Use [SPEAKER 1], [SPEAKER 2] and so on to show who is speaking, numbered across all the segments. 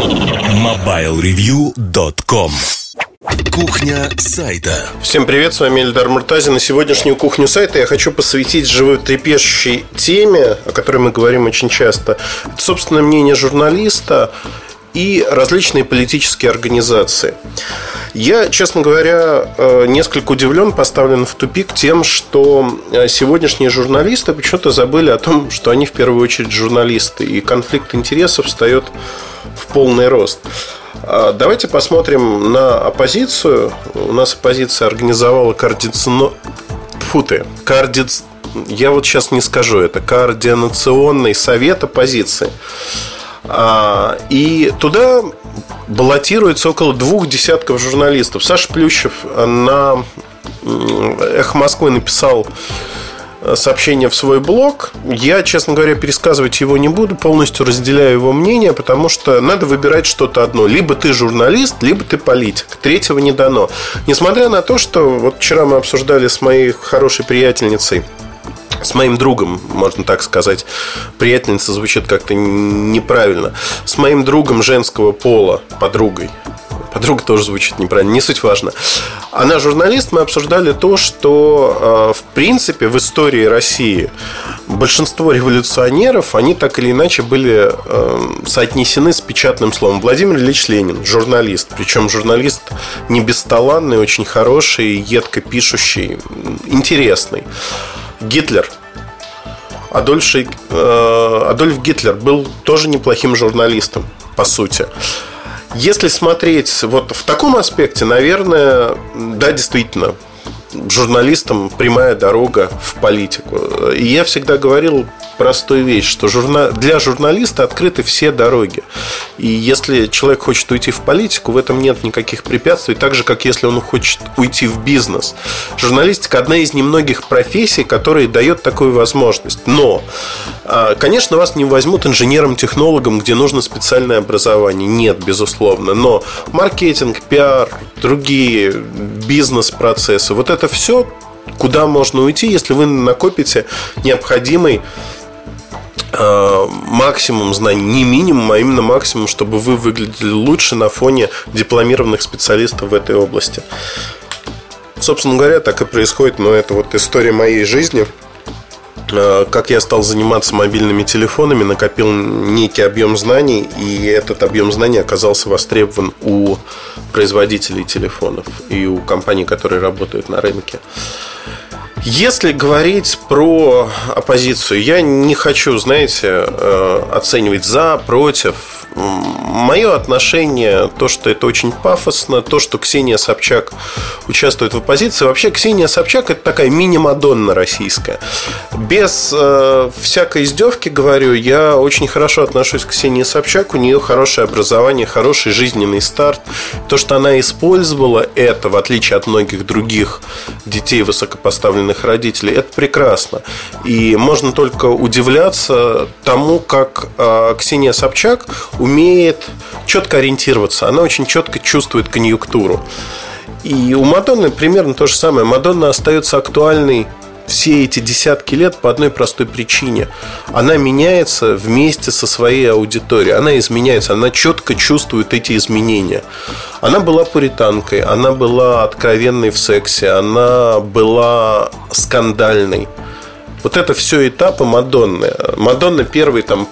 [SPEAKER 1] MobileReview.com Кухня сайта.
[SPEAKER 2] Всем привет, с вами Эльдар Муртазин. На сегодняшнюю кухню сайта я хочу посвятить животрепещущей теме, о которой мы говорим очень часто. Это собственное мнение журналиста и различные политические организации. Я, честно говоря, э, несколько удивлен, поставлен в тупик тем, что э, сегодняшние журналисты почему-то забыли о том, что они в первую очередь журналисты, и конфликт интересов встает в полный рост. А, давайте посмотрим на оппозицию. У нас оппозиция организовала координационно... Фу ты. Я вот сейчас не скажу это. Координационный совет оппозиции. А, и туда баллотируется около двух десятков журналистов. Саша Плющев на «Эхо Москвы» написал сообщение в свой блог. Я, честно говоря, пересказывать его не буду, полностью разделяю его мнение, потому что надо выбирать что-то одно. Либо ты журналист, либо ты политик. Третьего не дано. Несмотря на то, что вот вчера мы обсуждали с моей хорошей приятельницей с моим другом, можно так сказать. Приятельница звучит как-то неправильно. С моим другом женского пола, подругой. Подруга тоже звучит неправильно, не суть важно. Она журналист, мы обсуждали то, что, э, в принципе, в истории России большинство революционеров, они так или иначе были э, соотнесены с печатным словом. Владимир Ильич Ленин, журналист. Причем журналист не бесталанный, очень хороший, едко пишущий, интересный. Гитлер Адольф, Шейк, э, Адольф Гитлер был тоже неплохим журналистом, по сути. Если смотреть вот в таком аспекте, наверное, да, действительно, журналистам прямая дорога в политику. И я всегда говорил простую вещь, что журна... для журналиста открыты все дороги. И если человек хочет уйти в политику, в этом нет никаких препятствий, так же, как если он хочет уйти в бизнес. Журналистика одна из немногих профессий, которая дает такую возможность. Но, а, конечно, вас не возьмут инженером-технологом, где нужно специальное образование. Нет, безусловно. Но маркетинг, пиар, другие бизнес-процессы, вот это все куда можно уйти, если вы накопите необходимый Э, максимум знаний, не минимум, а именно максимум, чтобы вы выглядели лучше на фоне дипломированных специалистов в этой области. Собственно говоря, так и происходит, но это вот история моей жизни. Э, как я стал заниматься мобильными телефонами, накопил некий объем знаний, и этот объем знаний оказался востребован у производителей телефонов и у компаний, которые работают на рынке. Если говорить про оппозицию, я не хочу, знаете, э, оценивать за, против мое отношение, то, что это очень пафосно, то, что Ксения Собчак участвует в оппозиции. Вообще, Ксения Собчак – это такая мини-мадонна российская. Без э, всякой издевки говорю, я очень хорошо отношусь к Ксении Собчак. У нее хорошее образование, хороший жизненный старт. То, что она использовала это, в отличие от многих других детей высокопоставленных родителей, это прекрасно. И можно только удивляться тому, как э, Ксения Собчак умеет четко ориентироваться. Она очень четко чувствует конъюнктуру. И у Мадонны примерно то же самое. Мадонна остается актуальной все эти десятки лет по одной простой причине. Она меняется вместе со своей аудиторией. Она изменяется, она четко чувствует эти изменения. Она была пуританкой, она была откровенной в сексе, она была скандальной. Вот это все этапы Мадонны. Мадонна первый там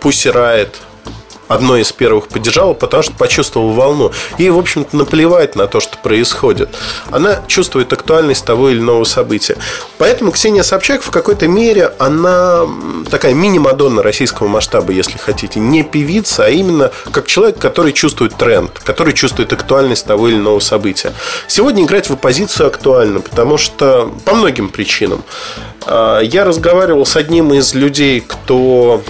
[SPEAKER 2] Riot, одной из первых поддержала, потому что почувствовала волну. Ей, в общем-то, наплевать на то, что происходит. Она чувствует актуальность того или иного события. Поэтому Ксения Собчак в какой-то мере, она такая мини-мадонна российского масштаба, если хотите. Не певица, а именно как человек, который чувствует тренд, который чувствует актуальность того или иного события. Сегодня играть в оппозицию актуально, потому что по многим причинам. А, я разговаривал с одним из людей, кто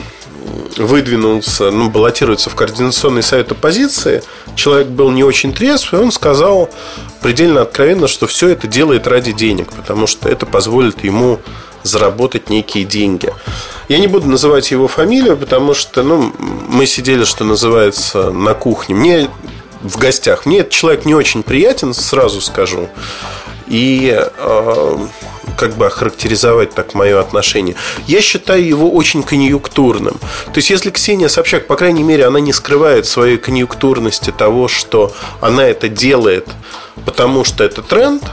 [SPEAKER 2] выдвинулся, ну, баллотируется в Координационный совет оппозиции, человек был не очень трезв, и он сказал предельно откровенно, что все это делает ради денег, потому что это позволит ему заработать некие деньги. Я не буду называть его фамилию, потому что ну, мы сидели, что называется, на кухне. Мне в гостях. Мне этот человек не очень приятен, сразу скажу. И э, как бы охарактеризовать так мое отношение. Я считаю его очень конъюнктурным. То есть, если Ксения Собчак, по крайней мере, она не скрывает своей конъюнктурности того, что она это делает, потому что это тренд –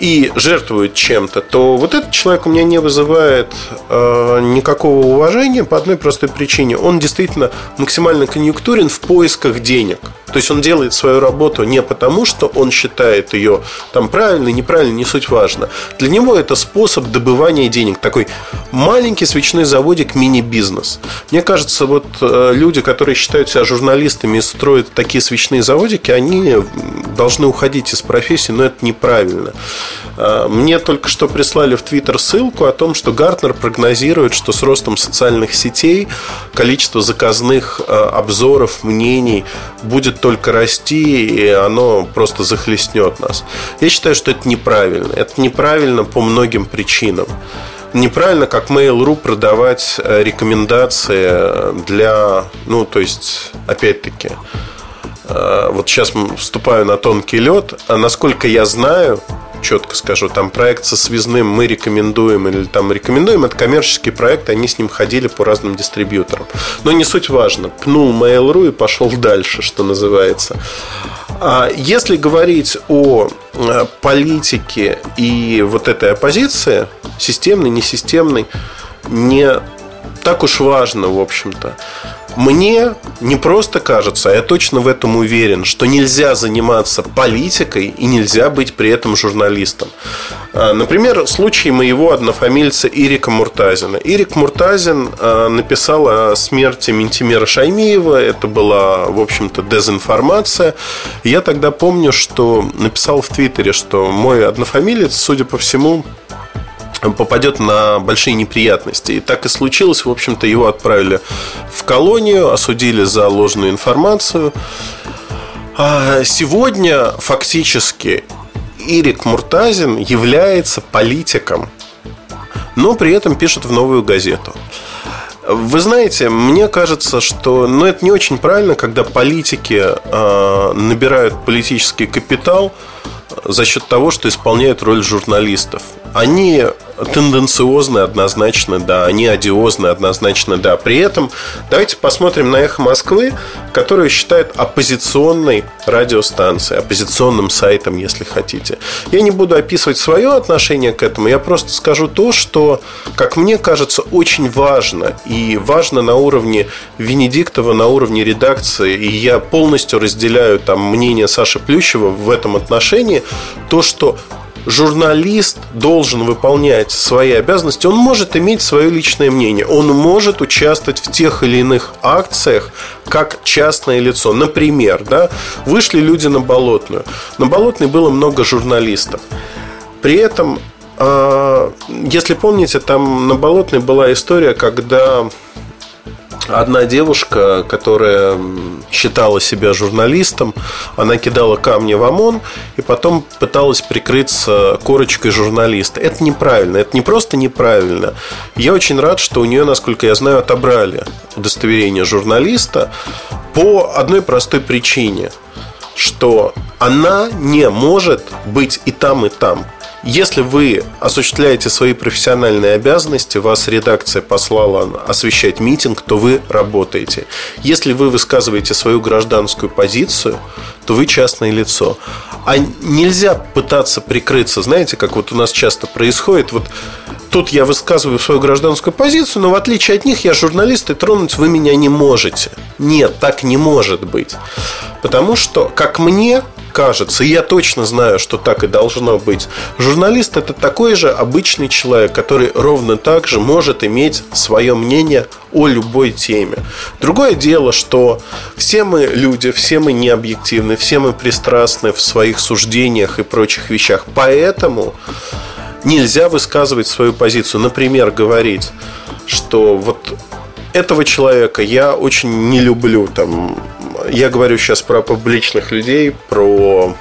[SPEAKER 2] и жертвует чем-то, то вот этот человек у меня не вызывает э, никакого уважения по одной простой причине. Он действительно максимально конъюнктурен в поисках денег. То есть он делает свою работу не потому, что он считает ее там правильно, неправильно, не суть важно. Для него это способ добывания денег. Такой маленький свечной заводик мини-бизнес. Мне кажется, вот э, люди, которые считают себя журналистами и строят такие свечные заводики, они должны уходить из профессии, но это неправильно. Э, мне только что прислали в Твиттер ссылку о том, что Гартнер прогнозирует, что с ростом социальных сетей количество заказных э, обзоров, мнений будет только расти, и оно просто захлестнет нас. Я считаю, что это неправильно. Это неправильно по многим причинам. Неправильно, как Mail.ru продавать э, рекомендации для, ну, то есть, опять-таки, вот сейчас вступаю на тонкий лед, а насколько я знаю, четко скажу, там проект со связным мы рекомендуем или там рекомендуем, это коммерческий проект, они с ним ходили по разным дистрибьюторам. Но не суть важно. Пнул Mail.ru и пошел дальше, что называется. А если говорить о э, политике и вот этой оппозиции, системной, несистемной, не так уж важно, в общем-то. Мне не просто кажется, а я точно в этом уверен, что нельзя заниматься политикой и нельзя быть при этом журналистом. А, например, случай моего однофамильца Ирика Муртазина. Ирик Муртазин а, написал о смерти Ментимера Шаймиева. Это была, в общем-то, дезинформация. Я тогда помню, что написал в Твиттере, что мой однофамилец, судя по всему, попадет на большие неприятности. И так и случилось. В общем-то, его отправили в колонию, осудили за ложную информацию. А сегодня фактически Ирик Муртазин является политиком, но при этом пишет в новую газету. Вы знаете, мне кажется, что ну, это не очень правильно, когда политики э, набирают политический капитал за счет того, что исполняют роль журналистов. Они тенденциозны однозначно, да, они одиозны однозначно, да. При этом давайте посмотрим на «Эхо Москвы», которую считают оппозиционной радиостанцией, оппозиционным сайтом, если хотите. Я не буду описывать свое отношение к этому, я просто скажу то, что, как мне кажется, очень важно, и важно на уровне Венедиктова, на уровне редакции, и я полностью разделяю там мнение Саши Плющева в этом отношении, то, что журналист должен выполнять свои обязанности, он может иметь свое личное мнение, он может участвовать в тех или иных акциях как частное лицо. Например, да, вышли люди на Болотную. На Болотной было много журналистов. При этом, а, если помните, там на Болотной была история, когда одна девушка, которая считала себя журналистом, она кидала камни в ОМОН и потом пыталась прикрыться корочкой журналиста. Это неправильно, это не просто неправильно. Я очень рад, что у нее, насколько я знаю, отобрали удостоверение журналиста по одной простой причине, что она не может быть и там, и там. Если вы осуществляете свои профессиональные обязанности, вас редакция послала освещать митинг, то вы работаете. Если вы высказываете свою гражданскую позицию, то вы частное лицо. А нельзя пытаться прикрыться, знаете, как вот у нас часто происходит, вот тут я высказываю свою гражданскую позицию, но в отличие от них я журналист, и тронуть вы меня не можете. Нет, так не может быть. Потому что, как мне кажется, и я точно знаю, что так и должно быть, журналист это такой же обычный человек, который ровно так же может иметь свое мнение о любой теме. Другое дело, что все мы люди, все мы не объективны, все мы пристрастны в своих суждениях и прочих вещах. Поэтому нельзя высказывать свою позицию. Например, говорить, что вот этого человека я очень не люблю, там, я говорю сейчас про публичных людей, про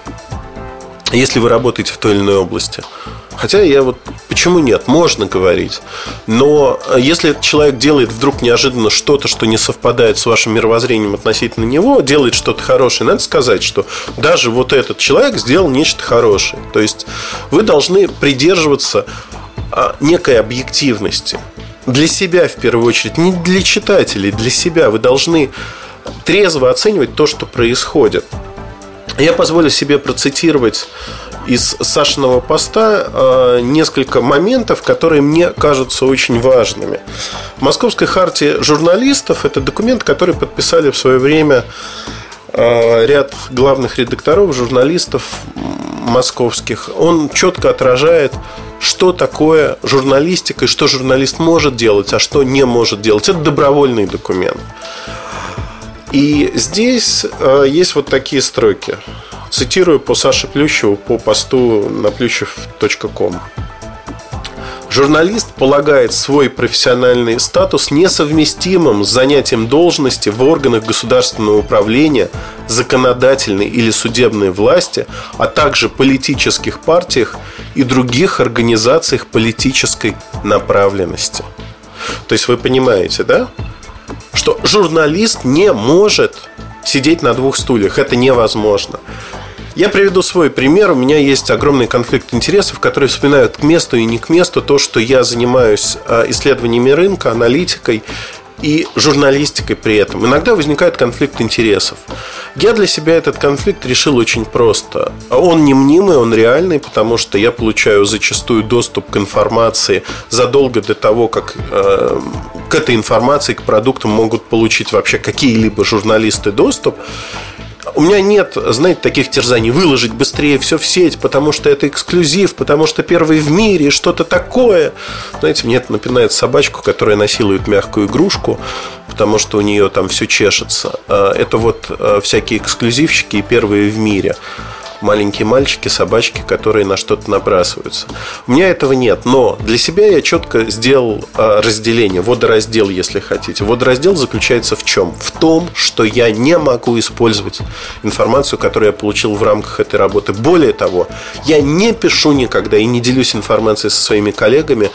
[SPEAKER 2] если вы работаете в той или иной области. Хотя я вот почему нет, можно говорить. Но если человек делает вдруг неожиданно что-то, что не совпадает с вашим мировоззрением относительно него, делает что-то хорошее, надо сказать, что даже вот этот человек сделал нечто хорошее. То есть вы должны придерживаться а, некой объективности. Для себя в первую очередь, не для читателей, для себя. Вы должны трезво оценивать то, что происходит. Я позволю себе процитировать из Сашиного поста э, несколько моментов, которые мне кажутся очень важными. Московская хартия журналистов – это документ, который подписали в свое время э, ряд главных редакторов, журналистов московских. Он четко отражает, что такое журналистика и что журналист может делать, а что не может делать. Это добровольный документ. И здесь э, есть вот такие строки. Цитирую по Саше Плющеву по посту на плющев.ком. Журналист полагает свой профессиональный статус несовместимым с занятием должности в органах государственного управления, законодательной или судебной власти, а также политических партиях и других организациях политической направленности. То есть вы понимаете, да? Что журналист не может сидеть на двух стульях. Это невозможно. Я приведу свой пример. У меня есть огромный конфликт интересов, которые вспоминают к месту и не к месту то, что я занимаюсь а, исследованиями рынка, аналитикой и журналистикой при этом. Иногда возникает конфликт интересов. Я для себя этот конфликт решил очень просто. Он не мнимый, он реальный, потому что я получаю зачастую доступ к информации задолго до того, как э, к этой информации, к продуктам могут получить вообще какие-либо журналисты доступ. У меня нет, знаете, таких терзаний выложить быстрее все в сеть, потому что это эксклюзив, потому что первый в мире, что-то такое. Знаете, мне это напоминает собачку, которая насилует мягкую игрушку, потому что у нее там все чешется. А, это вот а, всякие эксклюзивщики и первые в мире маленькие мальчики, собачки, которые на что-то набрасываются. У меня этого нет, но для себя я четко сделал а, разделение, водораздел, если хотите. Водораздел заключается в чем? В том, что я не могу использовать информацию, которую я получил в рамках этой работы. Более того, я не пишу никогда и не делюсь информацией со своими коллегами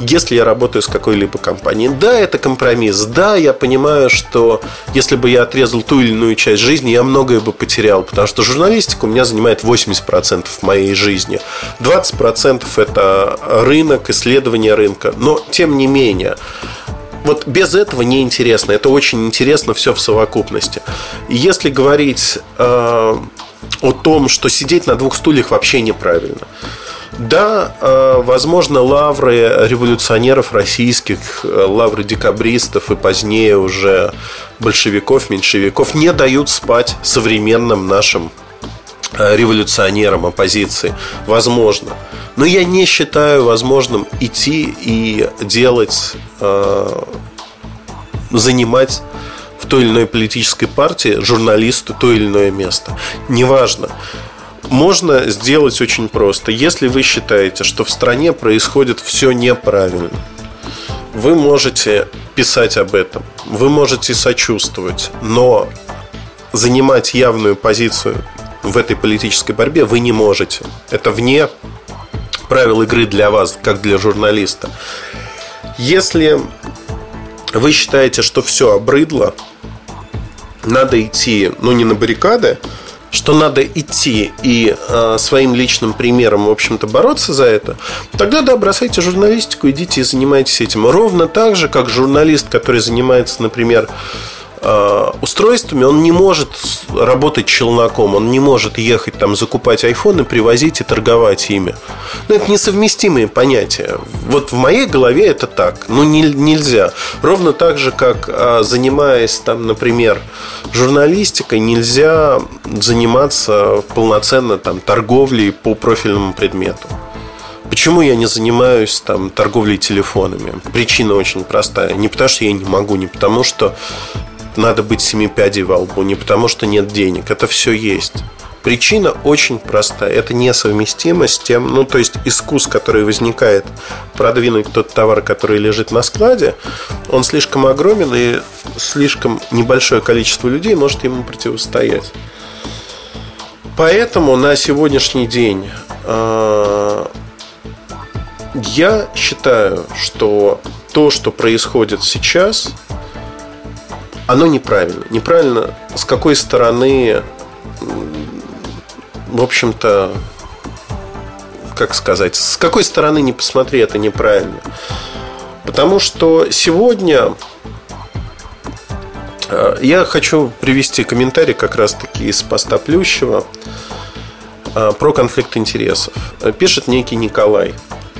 [SPEAKER 2] если я работаю с какой-либо компанией. Да, это компромисс. Да, я понимаю, что если бы я отрезал ту или иную часть жизни, я многое бы потерял, потому что журналистика у меня занимает 80% моей жизни. 20% это рынок, исследование рынка. Но, тем не менее, вот без этого неинтересно. Это очень интересно все в совокупности. Если говорить э, о том, что сидеть на двух стульях вообще неправильно. Да, э, возможно, лавры революционеров российских, э, лавры декабристов и позднее уже большевиков, меньшевиков не дают спать современным нашим э, революционерам оппозиции. Возможно. Но я не считаю возможным идти и делать, занимать в той или иной политической партии журналисту то или иное место. Неважно можно сделать очень просто. Если вы считаете, что в стране происходит все неправильно, вы можете писать об этом, вы можете сочувствовать, но занимать явную позицию в этой политической борьбе вы не можете. Это вне правил игры для вас, как для журналиста. Если вы считаете, что все обрыдло, надо идти, ну, не на баррикады, что надо идти и э, своим личным примером, в общем-то, бороться за это, тогда, да, бросайте журналистику, идите и занимайтесь этим. Ровно так же, как журналист, который занимается, например, устройствами, он не может работать челноком, он не может ехать там закупать айфоны, привозить и торговать ими. Но ну, это несовместимые понятия. Вот в моей голове это так. Ну, не, нельзя. Ровно так же, как э, занимаясь там, например, журналистикой, нельзя заниматься полноценно там торговлей по профильному предмету. Почему я не занимаюсь там торговлей телефонами? Причина очень простая. Не потому, что я не могу, не потому, что надо быть семи пядей во лбу, не потому что нет денег. Это все есть. Причина очень простая. Это несовместимо с тем, ну, то есть искус, который возникает продвинуть тот товар, который лежит на складе, он слишком огромен, и слишком небольшое количество людей может ему противостоять. Поэтому на сегодняшний день э, я считаю, что то, что происходит сейчас, оно неправильно. Неправильно с какой стороны, в общем-то, как сказать, с какой стороны не посмотри, это неправильно. Потому что сегодня э, я хочу привести комментарий как раз-таки из поста Плющева э, про конфликт интересов. Пишет некий Николай.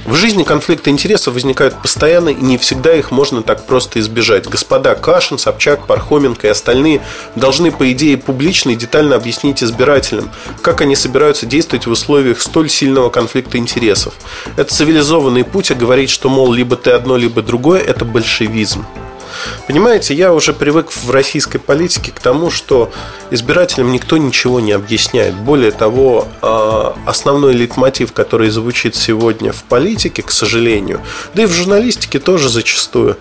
[SPEAKER 2] В жизни конфликты интересов возникают постоянно, и не всегда их можно так просто избежать. Господа Кашин, Собчак, Пархоменко и остальные должны, по идее, публично и детально объяснить избирателям, как они собираются действовать в условиях столь сильного конфликта интересов. Это цивилизованный путь, а говорить, что, мол, либо ты одно, либо другое, это большевизм. Понимаете, я уже привык в российской политике к тому, что избирателям никто ничего не объясняет. Более того, а, основной лейтмотив, который звучит сегодня в политике, к сожалению, да и в журналистике тоже зачастую,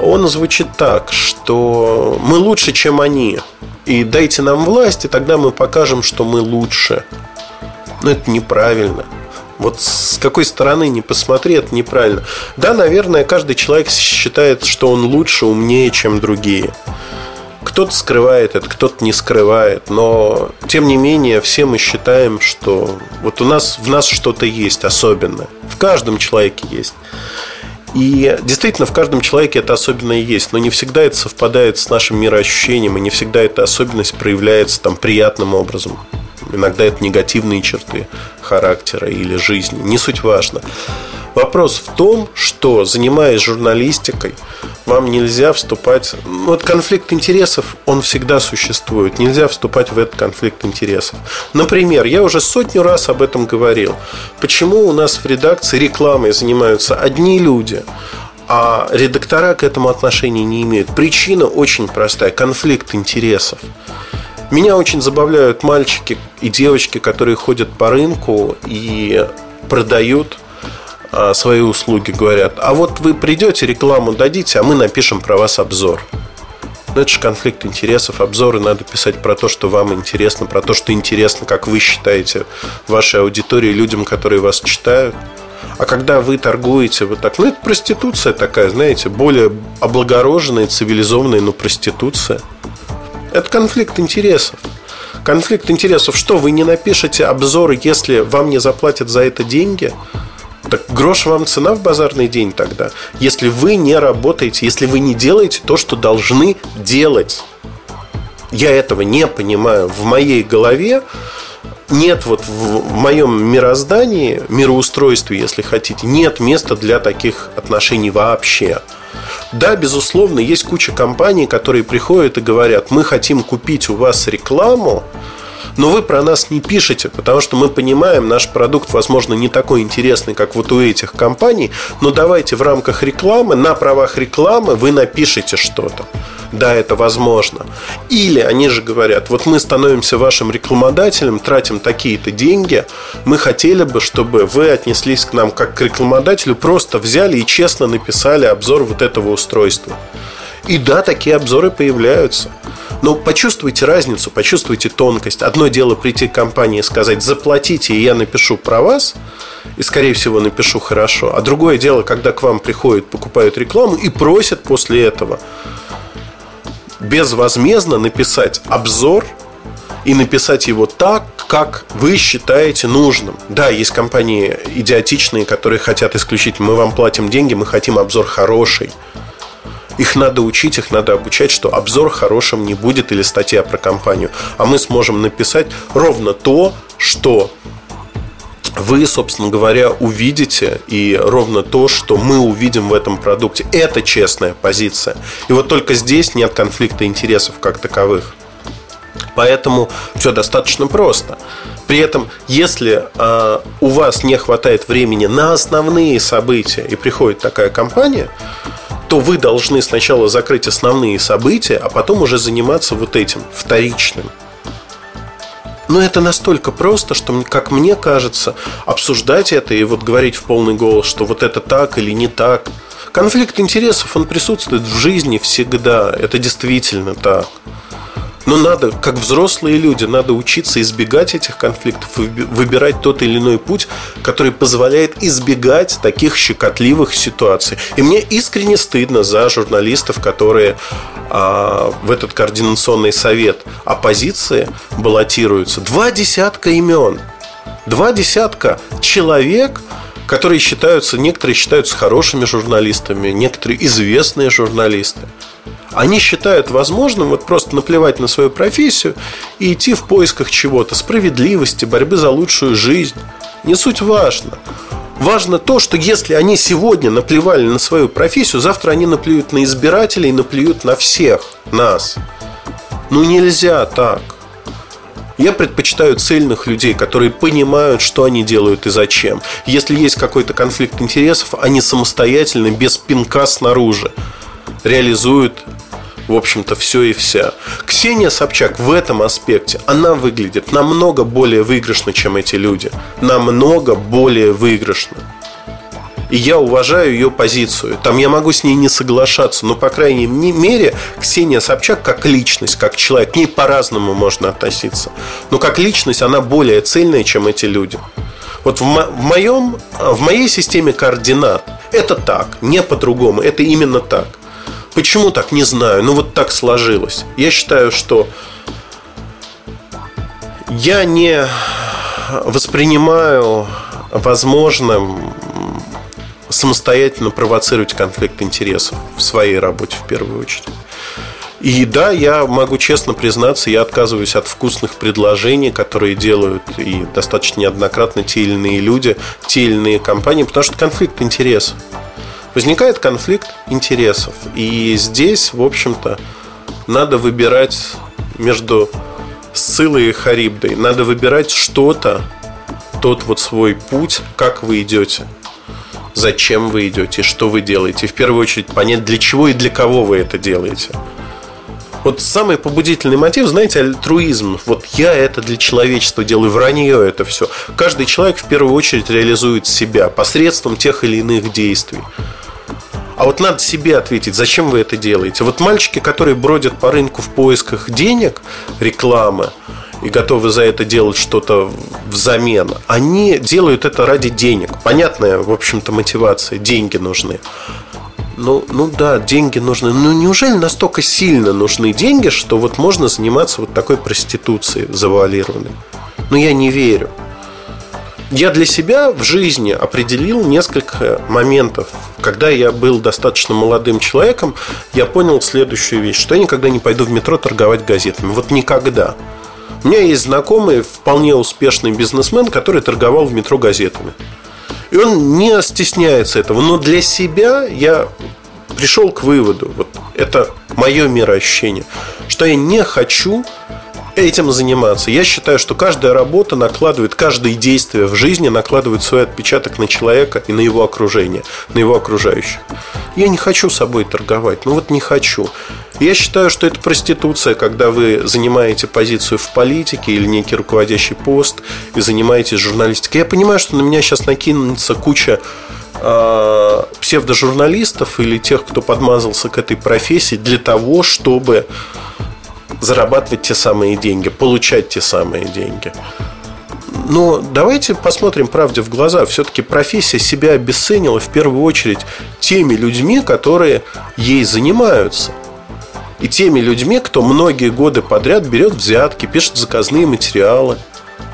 [SPEAKER 2] он звучит так, что мы лучше, чем они. И дайте нам власть, и тогда мы покажем, что мы лучше. Но это неправильно. Вот с какой стороны не посмотри, это неправильно. Да, наверное, каждый человек считает, что он лучше, умнее, чем другие. Кто-то скрывает это, кто-то не скрывает, но тем не менее все мы считаем, что вот у нас в нас что-то есть особенное. В каждом человеке есть. И действительно, в каждом человеке это особенное есть, но не всегда это совпадает с нашим мироощущением, и не всегда эта особенность проявляется там приятным образом. Иногда это негативные черты характера или жизни. Не суть важно. Вопрос в том, что, занимаясь журналистикой, вам нельзя вступать... Вот конфликт интересов, он всегда существует. Нельзя вступать в этот конфликт интересов. Например, я уже сотню раз об этом говорил. Почему у нас в редакции рекламой занимаются одни люди, а редактора к этому отношения не имеют? Причина очень простая. Конфликт интересов. Меня очень забавляют мальчики и девочки, которые ходят по рынку и продают а, свои услуги, говорят, а вот вы придете, рекламу дадите, а мы напишем про вас обзор. Ну, это же конфликт интересов. Обзоры надо писать про то, что вам интересно, про то, что интересно, как вы считаете, вашей аудитории, людям, которые вас читают. А когда вы торгуете вот так, ну, это проституция такая, знаете, более облагороженная, цивилизованная, но проституция – это конфликт интересов. Конфликт интересов. Что, вы не напишете обзоры, если вам не заплатят за это деньги? Так грош вам цена в базарный день тогда. Если вы не работаете, если вы не делаете то, что должны делать. Я этого не понимаю. В моей голове нет вот в моем мироздании, мироустройстве, если хотите, нет места для таких отношений вообще. Да, безусловно, есть куча компаний, которые приходят и говорят, мы хотим купить у вас рекламу, но вы про нас не пишете, потому что мы понимаем, наш продукт, возможно, не такой интересный, как вот у этих компаний, но давайте в рамках рекламы, на правах рекламы вы напишите что-то. Да, это возможно. Или они же говорят, вот мы становимся вашим рекламодателем, тратим такие-то деньги, мы хотели бы, чтобы вы отнеслись к нам как к рекламодателю, просто взяли и честно написали обзор вот этого устройства. И да, такие обзоры появляются. Но почувствуйте разницу, почувствуйте тонкость. Одно дело прийти к компании и сказать, заплатите, и я напишу про вас, и, скорее всего, напишу хорошо. А другое дело, когда к вам приходят, покупают рекламу и просят после этого безвозмездно написать обзор и написать его так, как вы считаете нужным. Да, есть компании идиотичные, которые хотят исключить, мы вам платим деньги, мы хотим обзор хороший. Их надо учить, их надо обучать, что обзор хорошим не будет или статья про компанию. А мы сможем написать ровно то, что вы, собственно говоря, увидите и ровно то, что мы увидим в этом продукте. Это честная позиция. И вот только здесь нет конфликта интересов как таковых. Поэтому все достаточно просто. При этом, если э, у вас не хватает времени на основные события и приходит такая компания, то вы должны сначала закрыть основные события, а потом уже заниматься вот этим вторичным. Но это настолько просто, что, как мне кажется, обсуждать это и вот говорить в полный голос, что вот это так или не так. Конфликт интересов, он присутствует в жизни всегда. Это действительно так. Но надо, как взрослые люди, надо учиться избегать этих конфликтов выбирать тот или иной путь, который позволяет избегать таких щекотливых ситуаций. И мне искренне стыдно за журналистов, которые а, в этот координационный совет оппозиции баллотируются. Два десятка имен. Два десятка человек, которые считаются, некоторые считаются хорошими журналистами, некоторые известные журналисты. Они считают возможным вот просто наплевать на свою профессию и идти в поисках чего-то, справедливости, борьбы за лучшую жизнь. Не суть важно. Важно то, что если они сегодня наплевали на свою профессию, завтра они наплюют на избирателей наплюют на всех нас. Ну нельзя так. Я предпочитаю цельных людей, которые понимают, что они делают и зачем. Если есть какой-то конфликт интересов, они самостоятельно, без пинка снаружи, реализуют в общем-то, все и вся. Ксения Собчак в этом аспекте, она выглядит намного более выигрышно, чем эти люди. Намного более выигрышно. И я уважаю ее позицию. Там я могу с ней не соглашаться, но, по крайней мере, Ксения Собчак как личность, как человек, к ней по-разному можно относиться. Но как личность она более цельная, чем эти люди. Вот в, мо- в, моем, в моей системе координат это так, не по-другому, это именно так. Почему так, не знаю, но вот так сложилось. Я считаю, что я не воспринимаю возможным самостоятельно провоцировать конфликт интересов в своей работе в первую очередь. И да, я могу честно признаться, я отказываюсь от вкусных предложений, которые делают и достаточно неоднократно те или иные люди, те или иные компании, потому что конфликт интересов. Возникает конфликт интересов. И здесь, в общем-то, надо выбирать между Сцилой и Харибдой. Надо выбирать что-то, тот вот свой путь, как вы идете зачем вы идете, что вы делаете. В первую очередь понять, для чего и для кого вы это делаете. Вот самый побудительный мотив, знаете, альтруизм. Вот я это для человечества делаю, вранье это все. Каждый человек в первую очередь реализует себя посредством тех или иных действий. А вот надо себе ответить, зачем вы это делаете. Вот мальчики, которые бродят по рынку в поисках денег, рекламы, и готовы за это делать что-то взамен, они делают это ради денег. Понятная, в общем-то, мотивация. Деньги нужны. Ну, ну да, деньги нужны. Но неужели настолько сильно нужны деньги, что вот можно заниматься вот такой проституцией завуалированной? Ну, я не верю. Я для себя в жизни определил несколько моментов. Когда я был достаточно молодым человеком, я понял следующую вещь, что я никогда не пойду в метро торговать газетами. Вот никогда. У меня есть знакомый, вполне успешный бизнесмен, который торговал в метро газетами. И он не стесняется этого. Но для себя я пришел к выводу, вот это мое мироощущение, что я не хочу этим заниматься. Я считаю, что каждая работа накладывает, каждое действие в жизни накладывает свой отпечаток на человека и на его окружение, на его окружающих. Я не хочу собой торговать, ну вот не хочу. Я считаю, что это проституция, когда вы занимаете позицию в политике или некий руководящий пост и занимаетесь журналистикой. Я понимаю, что на меня сейчас накинется куча э, псевдожурналистов или тех, кто подмазался к этой профессии для того, чтобы зарабатывать те самые деньги, получать те самые деньги. Но давайте посмотрим правде в глаза. Все-таки профессия себя обесценила в первую очередь теми людьми, которые ей занимаются. И теми людьми, кто многие годы подряд берет взятки, пишет заказные материалы.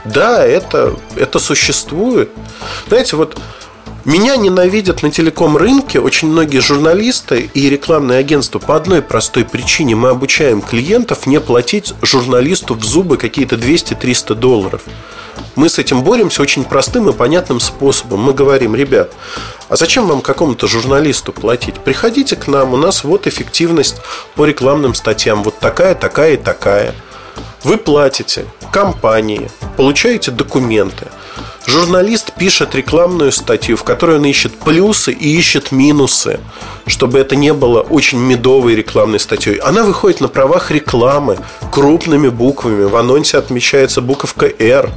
[SPEAKER 2] Да, это, это существует. Знаете, вот меня ненавидят на телеком-рынке очень многие журналисты и рекламные агентства по одной простой причине. Мы обучаем клиентов не платить журналисту в зубы какие-то 200-300 долларов. Мы с этим боремся очень простым и понятным способом. Мы говорим, ребят, а зачем вам какому-то журналисту платить? Приходите к нам, у нас вот эффективность по рекламным статьям, вот такая, такая и такая. Вы платите компании, получаете документы – Журналист пишет рекламную статью, в которой он ищет плюсы и ищет минусы, чтобы это не было очень медовой рекламной статьей. Она выходит на правах рекламы крупными буквами. В анонсе отмечается буковка «Р».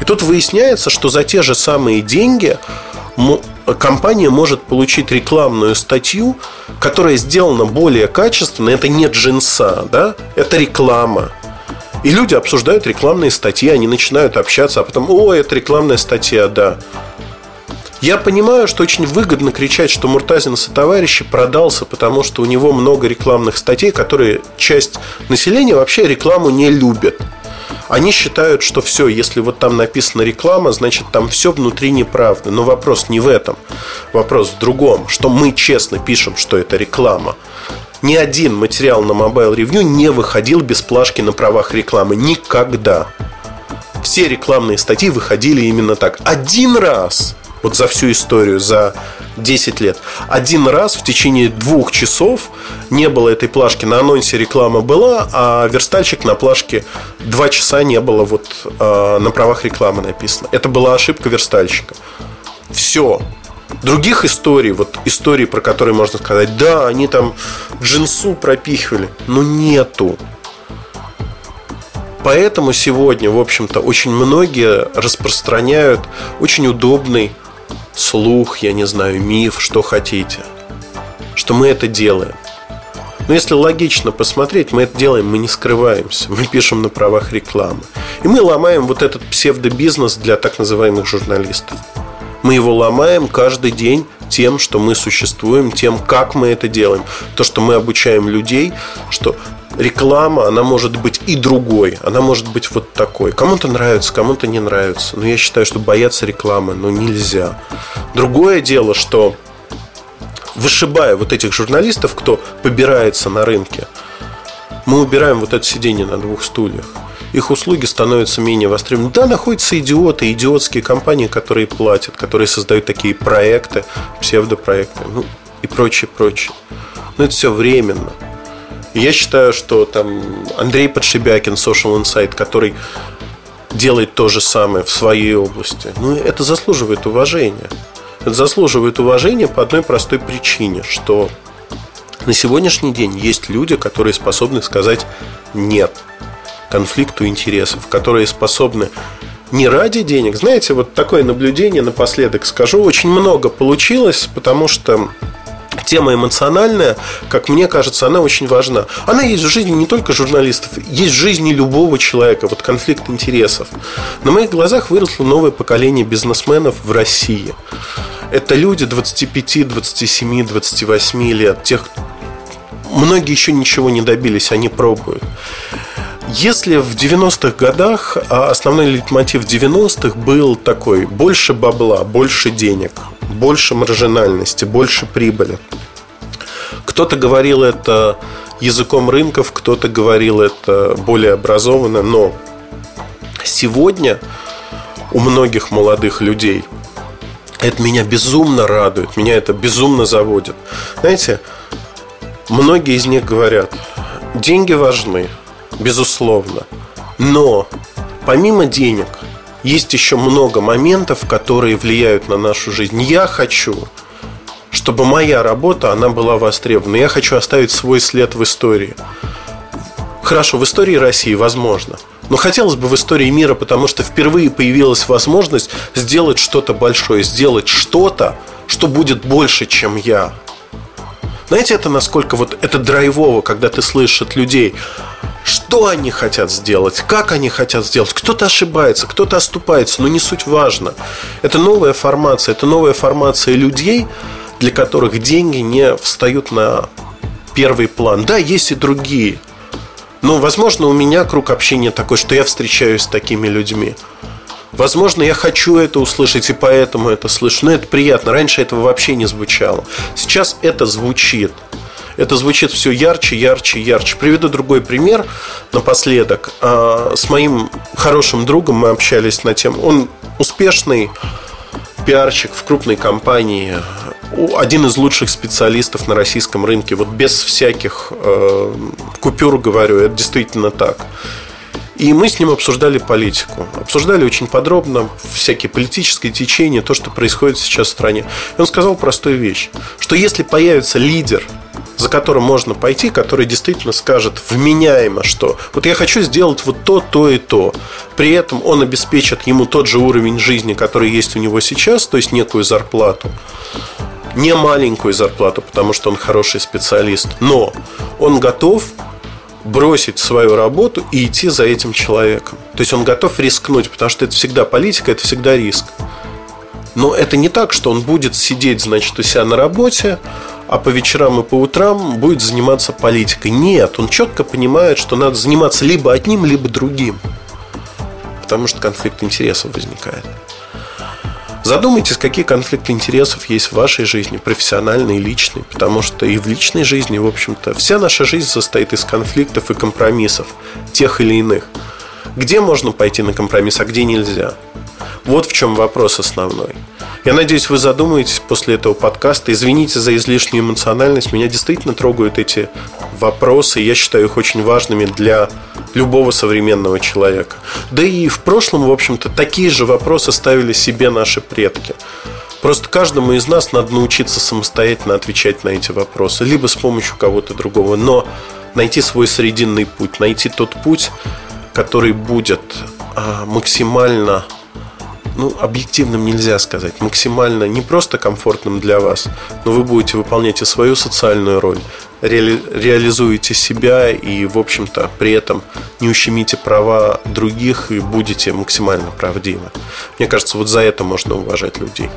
[SPEAKER 2] И тут выясняется, что за те же самые деньги компания может получить рекламную статью, которая сделана более качественно. Это не джинса, да? Это реклама. И люди обсуждают рекламные статьи, они начинают общаться, а потом, о, это рекламная статья, да. Я понимаю, что очень выгодно кричать, что Муртазин со товарищи продался, потому что у него много рекламных статей, которые часть населения вообще рекламу не любит. Они считают, что все, если вот там написана реклама, значит там все внутри неправда. Но вопрос не в этом. Вопрос в другом, что мы честно пишем, что это реклама. Ни один материал на Mobile Review не выходил без плашки на правах рекламы. Никогда. Все рекламные статьи выходили именно так. Один раз вот за всю историю, за 10 лет. Один раз в течение двух часов не было этой плашки. На анонсе реклама была, а верстальщик на плашке два часа не было вот э, на правах рекламы написано. Это была ошибка верстальщика. Все. Других историй, вот истории, про которые можно сказать, да, они там джинсу пропихивали, но нету. Поэтому сегодня, в общем-то, очень многие распространяют очень удобный слух, я не знаю, миф, что хотите. Что мы это делаем. Но если логично посмотреть, мы это делаем, мы не скрываемся. Мы пишем на правах рекламы. И мы ломаем вот этот псевдобизнес для так называемых журналистов. Мы его ломаем каждый день тем, что мы существуем, тем, как мы это делаем. То, что мы обучаем людей, что реклама, она может быть и другой. Она может быть вот такой. Кому-то нравится, кому-то не нравится. Но я считаю, что бояться рекламы, ну, нельзя. Другое дело, что вышибая вот этих журналистов, кто побирается на рынке, мы убираем вот это сиденье на двух стульях. Их услуги становятся менее востребованы. Да, находятся идиоты, идиотские компании, которые платят, которые создают такие проекты, псевдопроекты, ну и прочее, прочее. Но это все временно. Я считаю, что там Андрей Подшибякин, Social Insight, который делает то же самое в своей области, ну, это заслуживает уважения. Это заслуживает уважения по одной простой причине, что на сегодняшний день есть люди, которые способны сказать «нет» конфликту интересов, которые способны не ради денег. Знаете, вот такое наблюдение напоследок скажу. Очень много получилось, потому что тема эмоциональная, как мне кажется, она очень важна. Она есть в жизни не только журналистов, есть в жизни любого человека, вот конфликт интересов. На моих глазах выросло новое поколение бизнесменов в России. Это люди 25, 27, 28 лет, тех, многие еще ничего не добились, они пробуют. Если в 90-х годах а основной лейтмотив 90-х был такой больше бабла, больше денег, больше маржинальности, больше прибыли. Кто-то говорил это языком рынков, кто-то говорил это более образованно, но сегодня у многих молодых людей это меня безумно радует, меня это безумно заводит. Знаете, многие из них говорят, деньги важны, безусловно. Но помимо денег есть еще много моментов, которые влияют на нашу жизнь. Я хочу, чтобы моя работа, она была востребована. Я хочу оставить свой след в истории. Хорошо, в истории России возможно. Но хотелось бы в истории мира, потому что впервые появилась возможность сделать что-то большое, сделать что-то, что будет больше, чем я. Знаете, это насколько вот это драйвово, когда ты слышишь от людей, что они хотят сделать, как они хотят сделать. Кто-то ошибается, кто-то оступается, но не суть важно. Это новая формация, это новая формация людей, для которых деньги не встают на первый план. Да, есть и другие. Но, возможно, у меня круг общения такой, что я встречаюсь с такими людьми. Возможно, я хочу это услышать, и поэтому это слышу. Но это приятно. Раньше этого вообще не звучало. Сейчас это звучит это звучит все ярче, ярче, ярче. Приведу другой пример напоследок. А, с моим хорошим другом мы общались на тему. Он успешный пиарщик в крупной компании, один из лучших специалистов на российском рынке. Вот без всяких э, купюр говорю, это действительно так. И мы с ним обсуждали политику. Обсуждали очень подробно всякие политические течения, то, что происходит сейчас в стране. И он сказал простую вещь, что если появится лидер, за которым можно пойти, который действительно скажет вменяемо, что вот я хочу сделать вот то, то и то. При этом он обеспечит ему тот же уровень жизни, который есть у него сейчас, то есть некую зарплату. Не маленькую зарплату, потому что он хороший специалист, но он готов бросить свою работу и идти за этим человеком. То есть он готов рискнуть, потому что это всегда политика, это всегда риск. Но это не так, что он будет сидеть, значит, у себя на работе, а по вечерам и по утрам будет заниматься политикой. Нет, он четко понимает, что надо заниматься либо одним, либо другим. Потому что конфликт интересов возникает. Задумайтесь, какие конфликты интересов есть в вашей жизни, профессиональной и личной. Потому что и в личной жизни, в общем-то, вся наша жизнь состоит из конфликтов и компромиссов, тех или иных. Где можно пойти на компромисс, а где нельзя? Вот в чем вопрос основной. Я надеюсь, вы задумаетесь после этого подкаста. Извините за излишнюю эмоциональность. Меня действительно трогают эти вопросы. Я считаю их очень важными для любого современного человека. Да и в прошлом, в общем-то, такие же вопросы ставили себе наши предки. Просто каждому из нас надо научиться самостоятельно отвечать на эти вопросы, либо с помощью кого-то другого, но найти свой срединный путь, найти тот путь, который будет а, максимально ну, объективным нельзя сказать, максимально не просто комфортным для вас, но вы будете выполнять и свою социальную роль, реали, реализуете себя и, в общем-то, при этом не ущемите права других и будете максимально правдивы. Мне кажется, вот за это можно уважать людей.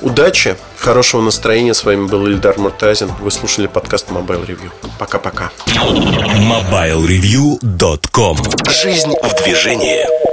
[SPEAKER 2] Удачи, хорошего настроения. С вами был Ильдар Муртазин. Вы слушали подкаст Mobile Review. Пока-пока.
[SPEAKER 1] MobileReview.com Жизнь в движении.